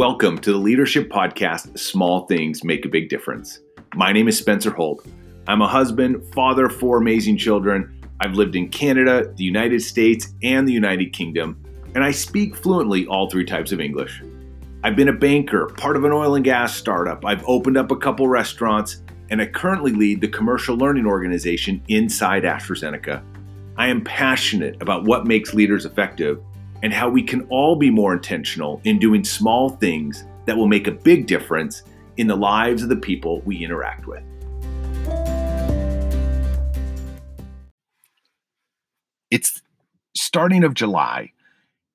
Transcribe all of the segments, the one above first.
Welcome to the Leadership Podcast Small Things Make a Big Difference. My name is Spencer Holt. I'm a husband, father of four amazing children. I've lived in Canada, the United States, and the United Kingdom, and I speak fluently all three types of English. I've been a banker, part of an oil and gas startup. I've opened up a couple restaurants, and I currently lead the commercial learning organization inside AstraZeneca. I am passionate about what makes leaders effective and how we can all be more intentional in doing small things that will make a big difference in the lives of the people we interact with. It's starting of July,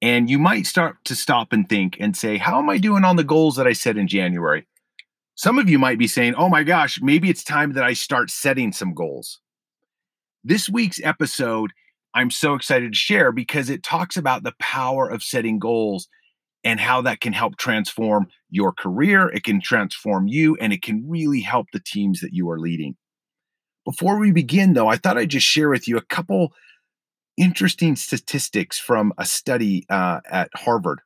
and you might start to stop and think and say, How am I doing on the goals that I set in January? Some of you might be saying, Oh my gosh, maybe it's time that I start setting some goals. This week's episode I'm so excited to share because it talks about the power of setting goals and how that can help transform your career. It can transform you and it can really help the teams that you are leading. Before we begin, though, I thought I'd just share with you a couple interesting statistics from a study uh, at Harvard.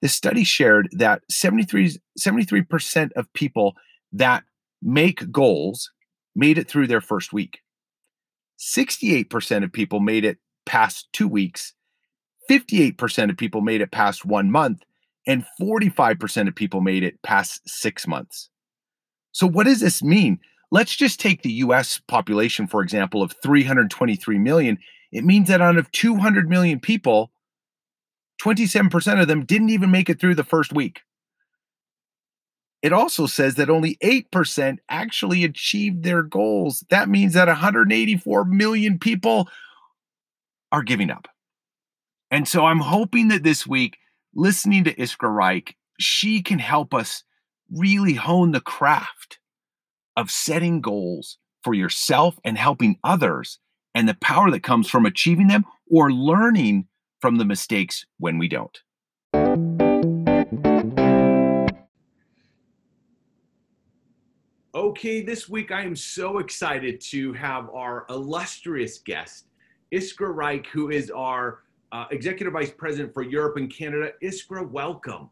The study shared that 73, 73% of people that make goals made it through their first week. 68% of people made it past two weeks, 58% of people made it past one month, and 45% of people made it past six months. So, what does this mean? Let's just take the US population, for example, of 323 million. It means that out of 200 million people, 27% of them didn't even make it through the first week. It also says that only 8% actually achieved their goals. That means that 184 million people are giving up. And so I'm hoping that this week, listening to Iskra Reic, she can help us really hone the craft of setting goals for yourself and helping others and the power that comes from achieving them or learning from the mistakes when we don't. Okay, this week I am so excited to have our illustrious guest, Iskra Reic, who is our uh, Executive Vice President for Europe and Canada. Iskra, welcome.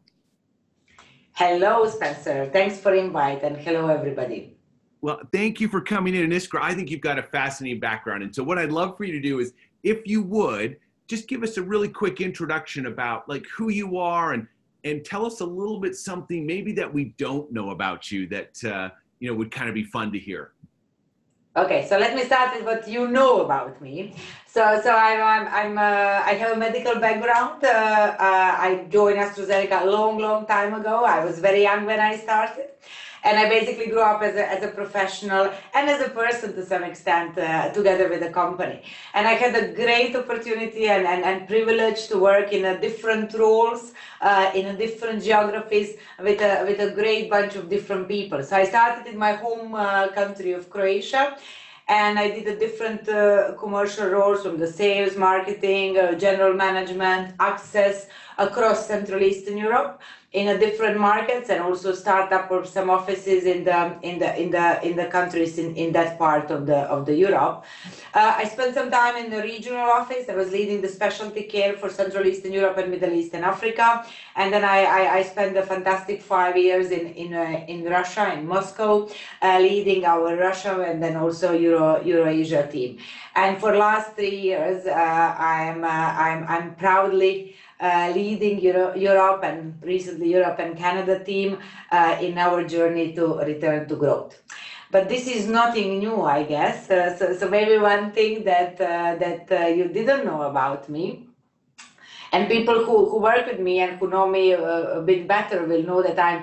Hello, Spencer. Thanks for invite, and hello, everybody. Well, thank you for coming in. And Iskra, I think you've got a fascinating background. And so what I'd love for you to do is, if you would, just give us a really quick introduction about like who you are and and tell us a little bit something maybe that we don't know about you that uh, you know would kind of be fun to hear. Okay, so let me start with what you know about me. So, so I'm, I'm, I'm uh, I have a medical background. Uh, uh, I joined AstraZeneca a long, long time ago. I was very young when I started and I basically grew up as a, as a professional and as a person to some extent uh, together with the company. And I had a great opportunity and, and, and privilege to work in a different roles, uh, in a different geographies with a, with a great bunch of different people. So I started in my home uh, country of Croatia and I did a different uh, commercial roles from the sales, marketing, uh, general management, access across Central Eastern Europe in a different markets and also start up or some offices in the in the in the in the countries in, in that part of the of the Europe. Uh, I spent some time in the regional office. I was leading the specialty care for Central Eastern Europe and Middle East and Africa, and then I I, I spent a fantastic five years in in uh, in Russia in Moscow, uh, leading our Russia and then also Euro Eurasia team. And for last three years, uh, I'm uh, I'm I'm proudly uh, leading Euro- Europe and recently Europe and Canada team uh, in our journey to return to growth. But this is nothing new, I guess. Uh, so, so maybe one thing that uh, that uh, you didn't know about me, and people who, who work with me and who know me a, a bit better will know that I'm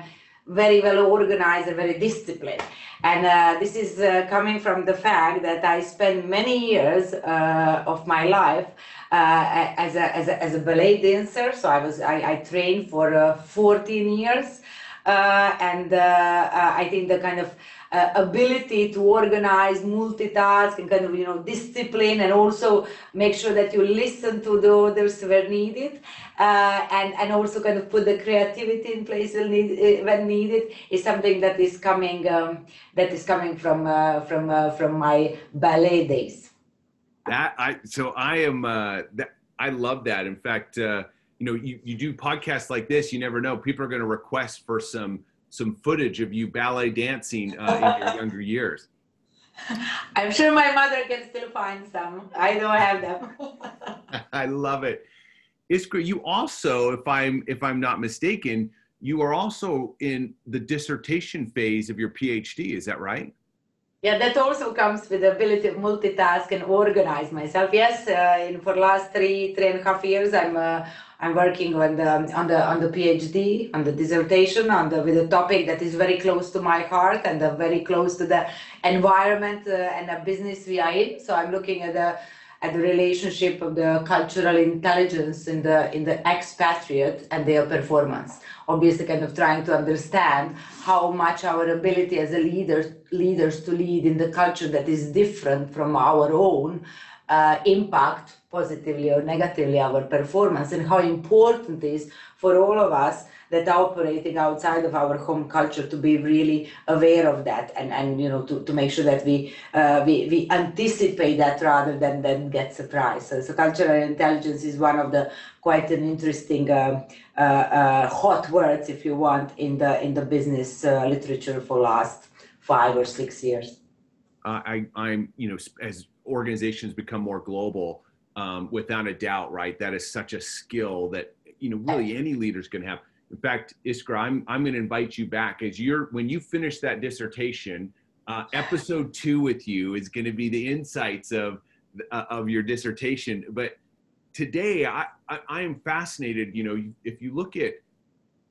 very well organized and very disciplined. And uh, this is uh, coming from the fact that I spent many years uh, of my life uh, as, a, as, a, as a ballet dancer. So I was I, I trained for uh, 14 years. Uh, and I think the kind of uh, ability to organize, multitask, and kind of you know discipline, and also make sure that you listen to the others where needed, uh, and and also kind of put the creativity in place when, need, uh, when needed is something that is coming um, that is coming from uh, from uh, from my ballet days. That I so I am that I love that. In fact, you know, you, you do podcasts like this, you never know. People are going to request for some some footage of you ballet dancing uh, in your younger years. I'm sure my mother can still find some. I don't have them. I love it. Iskra, you also, if I'm if I'm not mistaken, you are also in the dissertation phase of your PhD. Is that right? Yeah, that also comes with the ability to multitask and organize myself. Yes, uh, in for last three three and a half years, I'm uh, I'm working on the on the on the PhD on the dissertation on the with a topic that is very close to my heart and uh, very close to the environment uh, and the business we are in. So I'm looking at the at the relationship of the cultural intelligence in the in the expatriate and their performance. Obviously, kind of trying to understand how much our ability as a leader leaders to lead in the culture that is different from our own uh, impact positively or negatively our performance and how important it is for all of us that are operating outside of our home culture to be really aware of that and, and you know to, to make sure that we, uh, we we anticipate that rather than than get surprised. So, so cultural intelligence is one of the quite an interesting uh, uh, uh hot words if you want in the in the business uh, literature for last five or six years. I, I'm, you know, as organizations become more global, um, without a doubt, right? That is such a skill that you know really any leader's going to have. In fact, Iskra, I'm I'm going to invite you back as you're when you finish that dissertation. Uh, episode two with you is going to be the insights of uh, of your dissertation. But today, I, I I am fascinated. You know, if you look at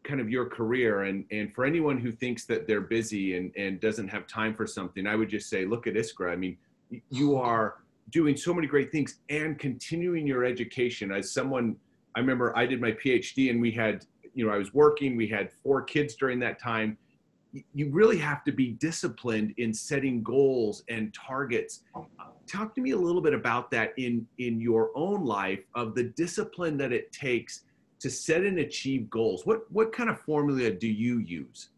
kind of your career and and for anyone who thinks that they're busy and and doesn't have time for something i would just say look at iskra i mean you are doing so many great things and continuing your education. As someone i remember i did my phd and we had you know i was working we had four kids during that time. You really have to be disciplined in setting goals and targets. Talk to me a little bit about that in in your own life of the discipline that it takes to set and achieve goals. What what kind of formula do you use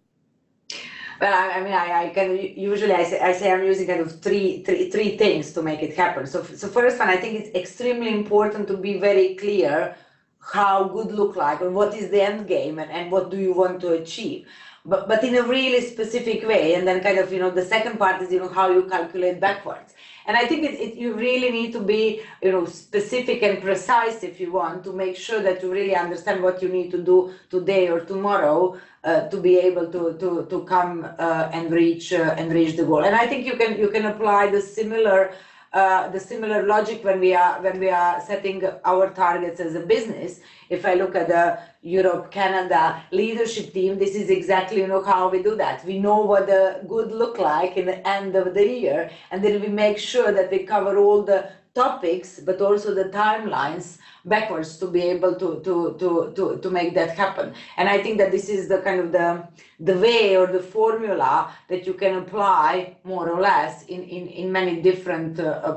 well, I, I mean, I, I can usually I say, I say I'm using kind of three, three, three things to make it happen. So, so first one, I think it's extremely important to be very clear how good look like and what is the end game and, and what do you want to achieve but but in a really specific way and then kind of you know the second part is you know how you calculate backwards. And i think it, it, you really need to be you know specific and precise if you want to make sure that you really understand what you need to do today or tomorrow uh, to be able to to to come uh, and reach uh, and reach the goal. And i think you can you can apply the similar uh, the similar logic when we are when we are setting our targets as a business. If I look at the Europe Canada leadership team, this is exactly you know how we do that. We know what the good look like in the end of the year, and then we make sure that we cover all the topics, but also the timelines backwards to be able to to to to to make that happen. And i think that this is the kind of the the way or the formula that you can apply more or less in in, in many different uh,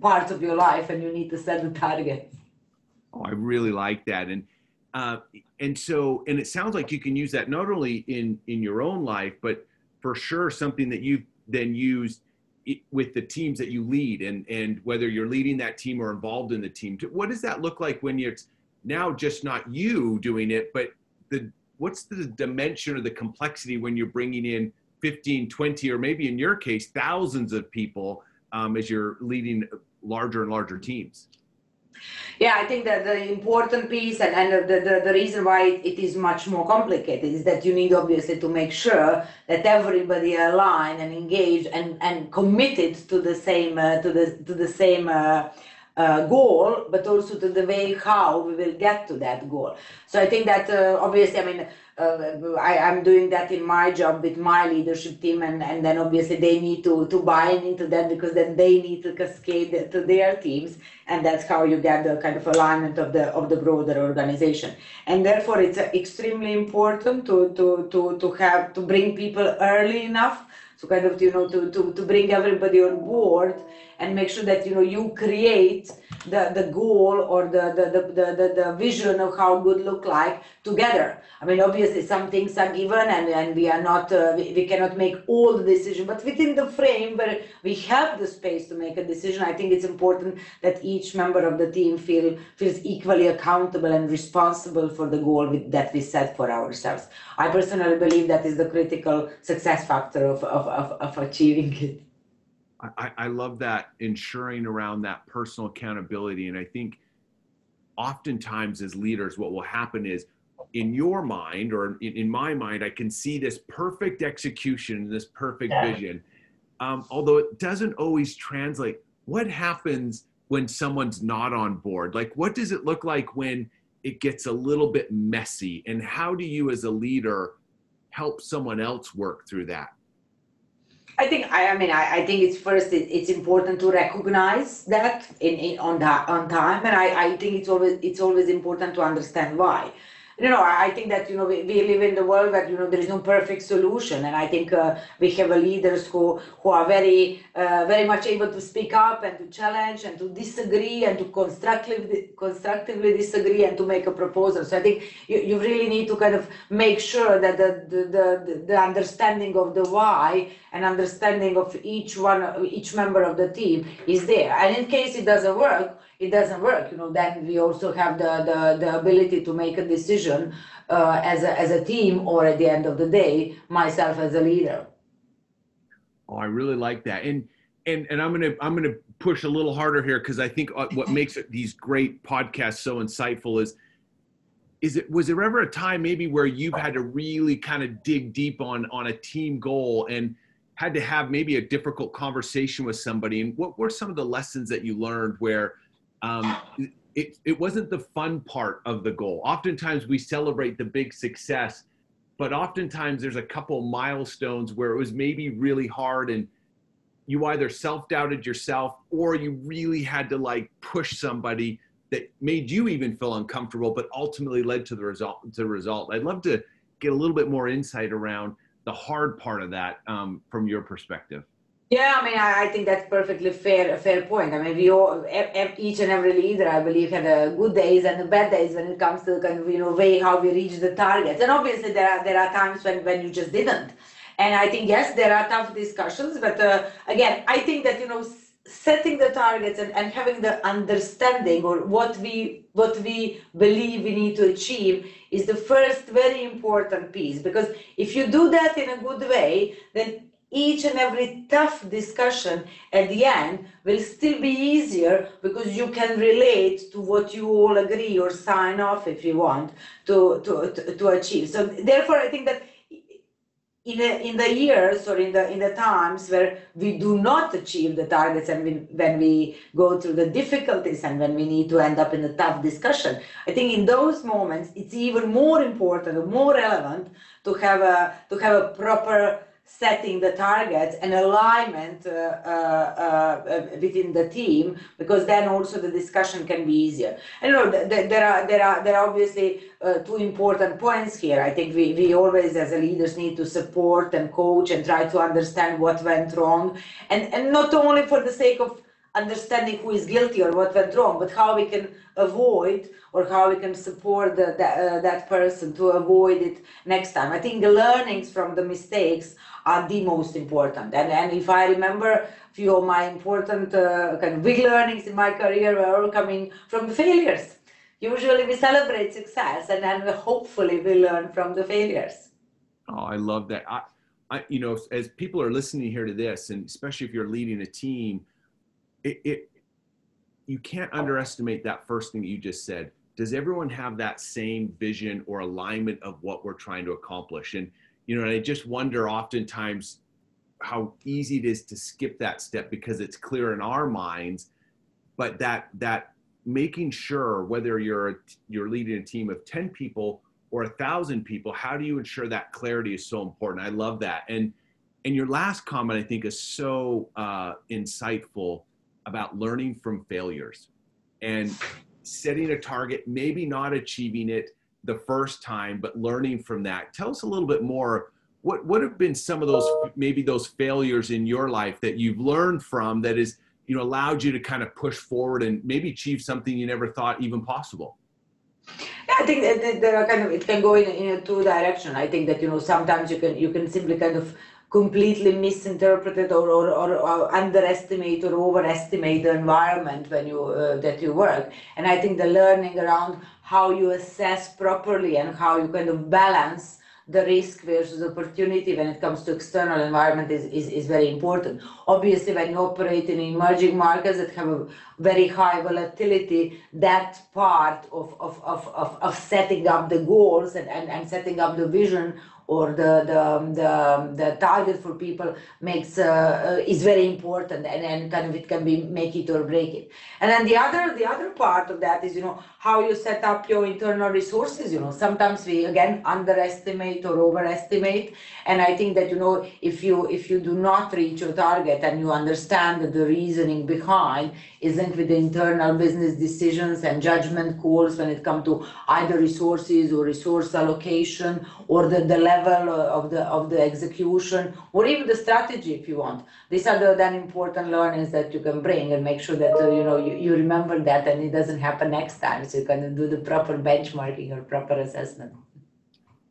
parts of your life and you need to set the targets oh i really like that. And uh, and so and it sounds like you can use that not only in in your own life but for sure something that you've then used with the teams that you lead and and whether you're leading that team or involved in the team what does that look like when you're now just not you doing it but the what's the dimension or the complexity when you're bringing in 15 20 or maybe in your case thousands of people um, as you're leading larger and larger teams yeah, I think that the important piece and, and the, the, the reason why it is much more complicated is that you need obviously to make sure that everybody aligned and engaged and, and committed to the same uh, to the to the same uh, uh, goal, but also to the way how we will get to that goal. So I think that uh, obviously, I mean, uh, I, am doing that in my job with my leadership team, and, and then obviously they need to to buy into that because then they need to cascade to their teams, and that's how you get the kind of alignment of the of the broader organization. And therefore, it's extremely important to to to to have to bring people early enough, so kind of you know to to to bring everybody on board and make sure that you know you create the, the goal or the, the, the, the, the, vision of how good look like together. I mean, obviously some things are given and, and we are not, uh, we, we cannot make all the decision, but within the frame where we have the space to make a decision, I think it's important that each member of the team feel feels equally accountable and responsible for the goal with, that we set for ourselves. I personally believe that is the critical success factor of, of, of, of achieving it. I, I love that ensuring around that personal accountability. And I think oftentimes as leaders, what will happen is in your mind or in, in my mind, I can see this perfect execution, this perfect yeah. vision. Um, although it doesn't always translate. What happens when someone's not on board? Like, what does it look like when it gets a little bit messy? And how do you, as a leader, help someone else work through that? I think I, I mean I, I think it's first it, it's important to recognize that in, in on that on time. And I, I think it's always it's always important to understand why you know, I think that you know we, we live in the world that you know there is no perfect solution, and I think uh, we have leaders who who are very uh, very much able to speak up and to challenge and to disagree and to constructively constructively disagree and to make a proposal. So I think you, you really need to kind of make sure that the the, the, the understanding of the why and understanding of each one each member of the team is there. And in case it doesn't work, it doesn't work, you know, then we also have the, the, the ability to make a decision uh, as, a, as a team or at the end of the day, myself as a leader. Oh, I really like that. And, and, and I'm to, I'm to push a little harder here because I think uh, what makes these great podcasts so insightful is, is it, was there ever a time maybe where you've had to really kind of dig deep on, on a team goal and, had to have maybe a difficult conversation with somebody and what were some of the lessons that you learned where um, it, it wasn't the fun part of the goal. Oftentimes we celebrate the big success, but oftentimes there's a couple milestones where it was maybe really hard and you either self-doubted yourself or you really had to like push somebody that made you even feel uncomfortable, but ultimately led to the result. To the result. I'd love to get a little bit more insight around the hard part of that um, from your perspective. Yeah, I mean, I, I, think that's perfectly fair, a fair point. I mean, we all, each and every leader, I believe, had a good days and the bad days when it comes to kind of, you know, way how we reach the targets. And obviously, there are there are times when when you just didn't. And I think yes, there are tough discussions, but uh, again, I think that you know, setting the targets and, and having the understanding or what we what we believe we need to achieve is the first very important piece. Because if you do that in a good way, then each and every tough discussion at the end will still be easier because you can relate to what you all agree or sign off if you want to, to, to, to achieve. So therefore, I think that in, a, in the years or in the in the times where we do not achieve the targets and we, when we go through the difficulties and when we need to end up in a tough discussion i think in those moments it's even more important or more relevant to have a to have a proper setting the targets and alignment uh, uh, uh, within the team because then also the discussion can be easier. And you know, there are there are there are obviously uh, two important points here. I think we, we always as leaders need to support and coach and try to understand what went wrong and and not only for the sake of understanding who is guilty or what went wrong, but how we can avoid or how we can support the, the, uh, that person to avoid it next time. I think the learnings from the mistakes are the most important. And, and if I remember a few of my important uh, kind of big learnings in my career were all coming from failures. Usually we celebrate success and then hopefully we learn from the failures. Oh, I love that. I, I, you know, as people are listening here to this, and especially if you're leading a team, it, it you can't underestimate that first thing you just said. Does everyone have that same vision or alignment of what we're trying to accomplish? And you know, and I just wonder oftentimes how easy it is to skip that step because it's clear in our minds, but that that making sure whether you're you're leading a team of 10 people or a thousand people, how do you ensure that clarity is so important? I love that. And and your last comment I think is so uh, insightful about learning from failures and setting a target, maybe not achieving it, the first time, but learning from that. Tell us a little bit more. What what have been some of those maybe those failures in your life that you've learned from that is you know allowed you to kind of push forward and maybe achieve something you never thought even possible yeah, I think that there are kind of it can go in, in a two direction. I think that you know sometimes you can you can simply kind of completely misinterpreted or, or, or, or underestimate or overestimate the environment when you uh, that you work. And I think the learning around how you assess properly and how you kind of balance the risk versus opportunity when it comes to external environment is, is, is very important. Obviously, when you operate in emerging markets that have a very high volatility, that part of, of, of, of, of setting up the goals and, and, and setting up the vision or the the the, the target for people makes uh, uh, is very important and, and kind of it can be make it or break it. And then the other the other part of that is you know how you set up your internal resources you know. Sometimes we again underestimate or overestimate. And i think that you know if you if you do not reach your target and you understand that the reasoning behind is linked with the internal business decisions and judgment calls when it comes to either resources or resource allocation or the, the level of the of the execution or even the strategy if you want. These are the then important learnings that you can bring and make sure that uh, you know you, you remember that and it doesn't happen next time. So you can do the proper benchmarking or proper assessment.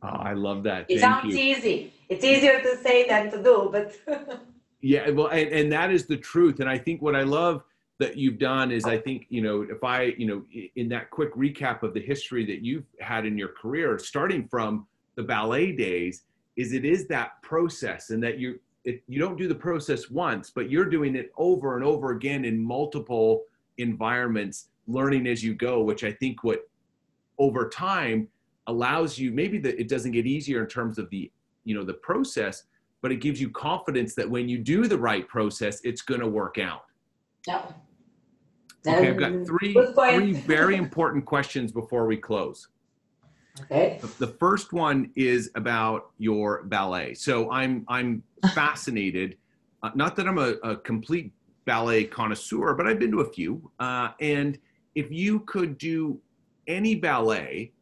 Oh, i love that. It Thank sounds you. easy. It's easier to say than to do but yeah well and, and that is the truth. And i think what i love that you've done is I think, you know, if I, you know, in that quick recap of the history that you've had in your career, starting from the ballet days, is it is that process and that you it, you don't do the process once, but you're doing it over and over again in multiple environments, learning as you go, which I think what over time allows you maybe that it doesn't get easier in terms of the you know the process, but it gives you confidence that when you do the right process, it's going to work out. Yeah. Okay, I've got three, three very important questions before we close. Okay. The first one is about your ballet. So I'm I'm fascinated. Uh, not that I'm a, a, complete ballet connoisseur, but I've been to a few. Uh, and if you could do any ballet,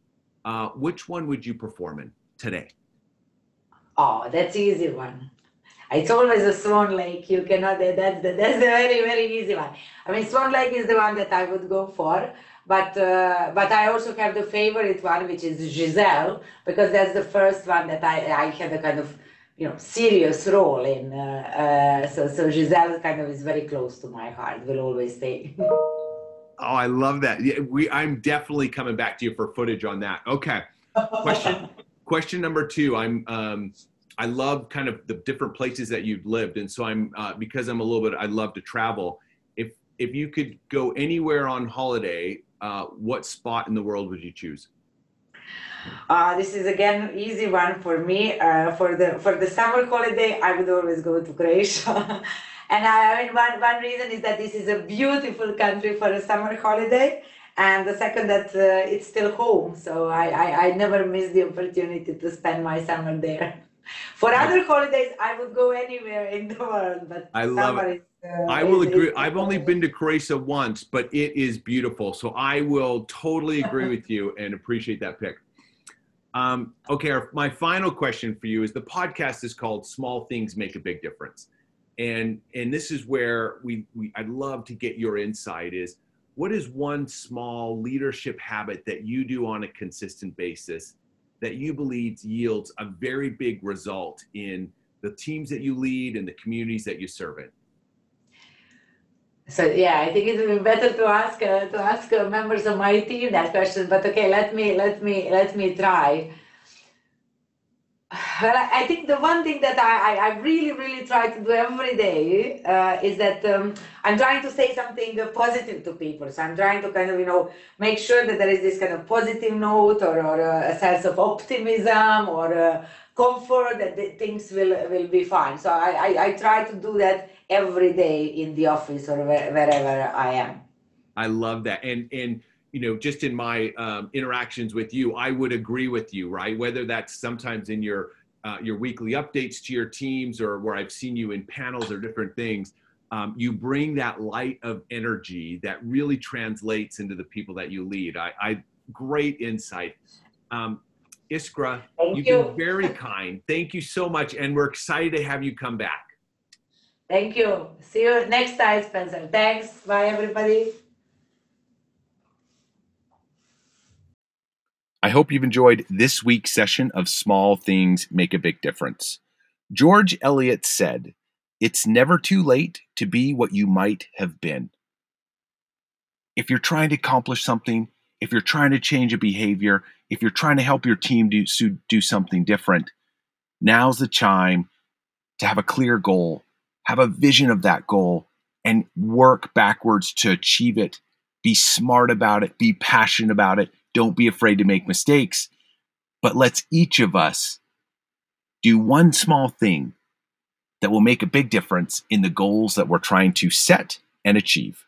uh, which one would you perform in today? Oh, that's easy one. It's always a Swan Lake. You cannot. That's the that's the very very easy one. I mean, Swan Lake is the one that I would go for. But uh, but I also have the favorite one, which is Giselle, because that's the first one that I I had a kind of you know serious role in. Uh, uh, so so Giselle kind of is very close to my heart. Will always stay. oh, I love that. Yeah, we I'm definitely coming back to you for footage on that. Okay. Question question number two. I'm um I love kind of the different places that you've lived, and so I'm uh, because I'm a little bit. I love to travel. If if you could go anywhere on holiday, uh, what spot in the world would you choose? Uh, this is again easy one for me. Uh, for the for the summer holiday, I would always go to Croatia, and I, I mean one one reason is that this is a beautiful country for a summer holiday, and the second that uh, it's still home, so I, I I never miss the opportunity to spend my summer there. For other holidays, I would go anywhere in the world, but I love it. Is, uh, I will agree. I've only been to Croatia once, but it is beautiful. So I will totally agree with you and appreciate that pick. Um, okay, our, my final question for you is the podcast is called "Small Things Make a Big Difference," and and this is where we, we I'd love to get your insight. Is what is one small leadership habit that you do on a consistent basis that you believe yields a very big result in the teams that you lead and the communities that you serve in? So yeah, I think it would be better to ask uh, to ask uh, members of my team that question. But okay, let me let me let me try. Well, I, think the one thing that I, I, really, really try to do every day uh, is that um, I'm trying to say something positive to people. So I'm trying to kind of, you know, make sure that there is this kind of positive note or, or a sense of optimism or uh, comfort that things will, will be fine. So I, I, I, try to do that every day in the office or wherever I am. I love that. And, and, you know, just in my um, interactions with you, I would agree with you, right? Whether that's sometimes in your uh, your weekly updates to your teams or where I've seen you in panels or different things, um, you bring that light of energy that really translates into the people that you lead. I, I great insight. Um, Iskra, Thank you've you. been very kind. Thank you so much, and we're excited to have you come back. Thank you. See you next time, Spencer. Thanks. Bye, everybody. I hope you've enjoyed this week's session of Small Things Make a Big Difference. George Eliot said, It's never too late to be what you might have been. If you're trying to accomplish something, if you're trying to change a behavior, if you're trying to help your team do, do something different, now's the time to have a clear goal, have a vision of that goal, and work backwards to achieve it. Be smart about it, be passionate about it, don't be afraid to make mistakes. But let's each of us do one small thing that will make a big difference in the goals that we're trying to set and achieve.